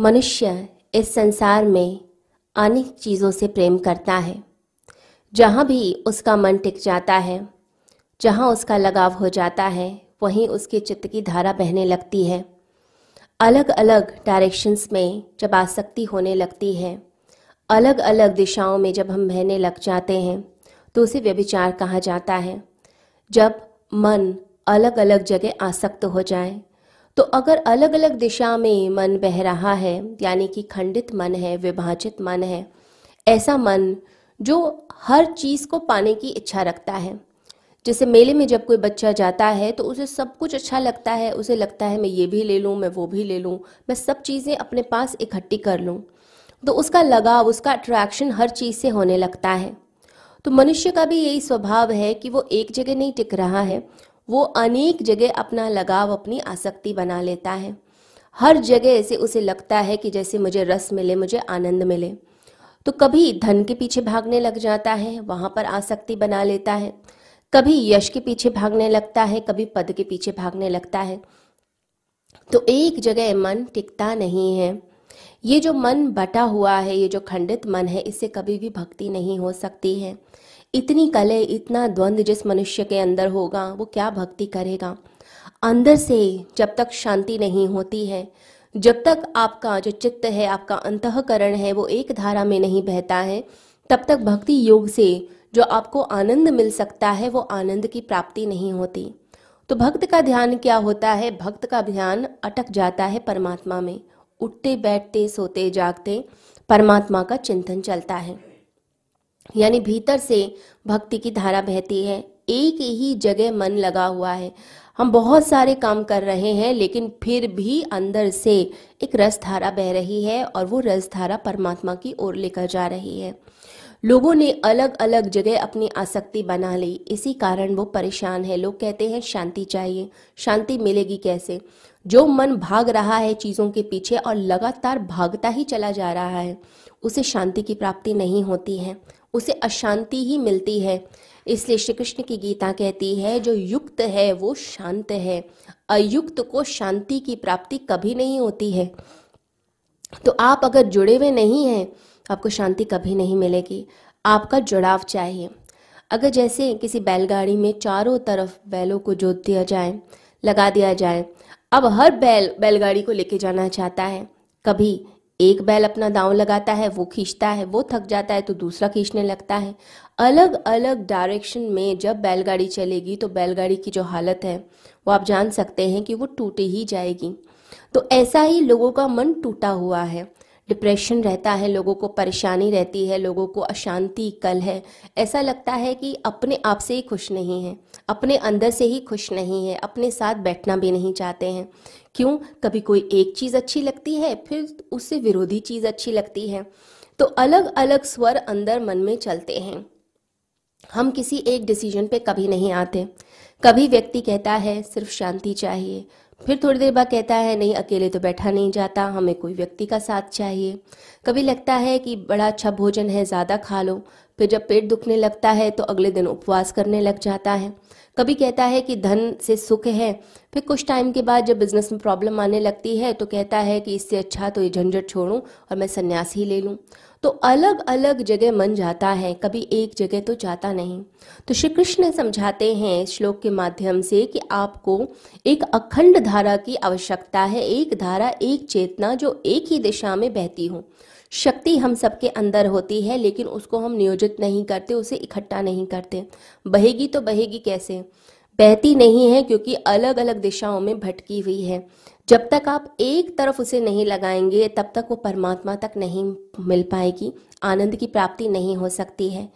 मनुष्य इस संसार में अनेक चीज़ों से प्रेम करता है। जहाँ भी उसका मन टिक जाता है, जहाँ उसका लगाव हो जाता है, वहीं उसके चित्त की धारा बहने लगती है। अलग अलग डायरेक्शंस में जब आसक्ति होने लगती है अलग अलग दिशाओं में जब हम बहने लग जाते हैं तो उसे व्यभिचार कहा जाता है। जब मन अलग अलग जगह आसक्त हो जाए तो अगर अलग अलग दिशा में मन बह रहा है, यानी कि खंडित मन है, विभाजित मन है, ऐसा मन जो हर चीज़ को पाने की इच्छा रखता है। जैसे मेले में जब कोई बच्चा जाता है तो उसे सब कुछ अच्छा लगता है, उसे लगता है, मैं ये भी ले लूँ, मैं वो भी ले लूँ, मैं सब चीज़ें अपने पास इकट्ठी कर लूँ। तो उसका लगाव, उसका अट्रैक्शन हर चीज़ से होने लगता है। तो मनुष्य का भी यही स्वभाव है कि वो एक जगह नहीं टिक रहा है वो अनेक जगह अपना लगाव, अपनी आसक्ति बना लेता है। हर जगह ऐसे उसे लगता है कि जैसे मुझे रस मिले, मुझे आनंद मिले। तो कभी धन के पीछे भागने लग जाता है, वहाँ पर आसक्ति बना लेता है। कभी यश के पीछे भागने लगता है, कभी पद के पीछे भागने लगता है। तो एक जगह मन टिकता नहीं है। ये जो मन बटा हुआ है, ये जो खंडित मन है, इससे कभी भी भक्ति नहीं हो सकती है। इतनी कले, इतना द्वंद्व जिस मनुष्य के अंदर होगा, वो क्या भक्ति करेगा? अंदर से जब तक शांति नहीं होती है, जब तक आपका जो चित्त है, आपका अंतकरण है, वो एक धारा में नहीं बहता है, तब तक भक्ति योग से जो आपको आनंद मिल सकता है, वो आनंद की प्राप्ति नहीं होती। तो भक्त का ध्यान क्या होता है? भक्त का ध्यान अटक जाता है परमात्मा में। उठते, बैठते, सोते, जागते, परमात्मा का चिंतन चलता है। यानी भीतर से भक्ति की धारा बहती है। एक ही जगह मन लगा हुआ है। हम बहुत सारे काम कर रहे हैं, लेकिन फिर भी अंदर से एक रस धारा बह रही है और वो रस धारा परमात्मा की ओर लेकर जा रही है। लोगों ने अलग अलग जगह अपनी आसक्ति बना ली। इसी कारण वो परेशान है। लोग कहते हैं, शांति चाहिए। शांति मिलेगी कैसे? जो मन भाग रहा है चीज़ों के पीछे और लगातार भागता ही चला जा रहा है, उसे शांति की प्राप्ति नहीं होती है। उसे अशांति ही मिलती है। इसलिए श्री कृष्ण की गीता कहती है, जो युक्त है, वो शांत है। अयुक्त को शांति की प्राप्ति कभी नहीं होती है। तो आप अगर जुड़े हुए नहीं हैं, आपको शांति कभी नहीं मिलेगी। आपका जुड़ाव चाहिए। अगर जैसे किसी बैलगाड़ी में चारों तरफ़ बैलों को जोत दिया जाए, लगा दिया जाए, अब हर बैल, बैलगाड़ी को लेके जाना चाहता है। कभी एक बैल अपना दांव लगाता है, वो खींचता है, वो थक जाता है तो दूसरा खींचने लगता है। अलग अलग डायरेक्शन में जब बैलगाड़ी चलेगी तो बैलगाड़ी की जो हालत है, वो आप जान सकते हैं कि वो टूट ही जाएगी। तो ऐसा ही लोगों का मन टूटा हुआ है। डिप्रेशन रहता है, लोगों को परेशानी रहती है, लोगों को अशांति, कल है। ऐसा लगता है कि अपने आप से ही खुश नहीं है, अपने अंदर से ही खुश नहीं है, अपने साथ बैठना भी नहीं चाहते हैं। क्यों? कभी कोई एक चीज़ अच्छी लगती है, फिर उससे विरोधी चीज़ अच्छी लगती है। तो अलग अलग स्वर अंदर मन में चलते हैं। हम किसी एक डिसीज़न पे कभी नहीं आते। कभी व्यक्ति कहता है, सिर्फ़ शांति चाहिए। फिर थोड़ी देर बाद कहता है, नहीं, अकेले तो बैठा नहीं जाता, हमें कोई व्यक्ति का साथ चाहिए। कभी लगता है कि बड़ा अच्छा भोजन है, ज़्यादा खा लो। फिर जब पेट दुखने लगता है तो अगले दिन उपवास करने लग जाता है। कभी कहता है कि धन से सुख है। फिर कुछ टाइम के बाद जब बिज़नेस में प्रॉब्लम आने लगती है तो कहता है कि इससे अच्छा तो ये झंझट छोड़ूं और मैं संन्यास ही ले लूँ। तो अलग अलग जगह मन जाता है, कभी एक जगह तो जाता नहीं। तो श्री कृष्ण समझाते हैं श्लोक के माध्यम से कि आपको एक अखंड धारा की आवश्यकता है। एक धारा, एक चेतना जो एक ही दिशा में बहती हो। शक्ति हम सबके अंदर होती है, लेकिन उसको हम नियोजित नहीं करते, उसे इकट्ठा नहीं करते। बहेगी तो बहेगी कैसे? बहती नहीं है क्योंकि अलग अलग दिशाओं में भटकी हुई है। जब तक आप एक तरफ़ उसे नहीं लगाएँगे, तब तक वो परमात्मा तक नहीं मिल पाएगी। आनंद की प्राप्ति नहीं हो सकती है।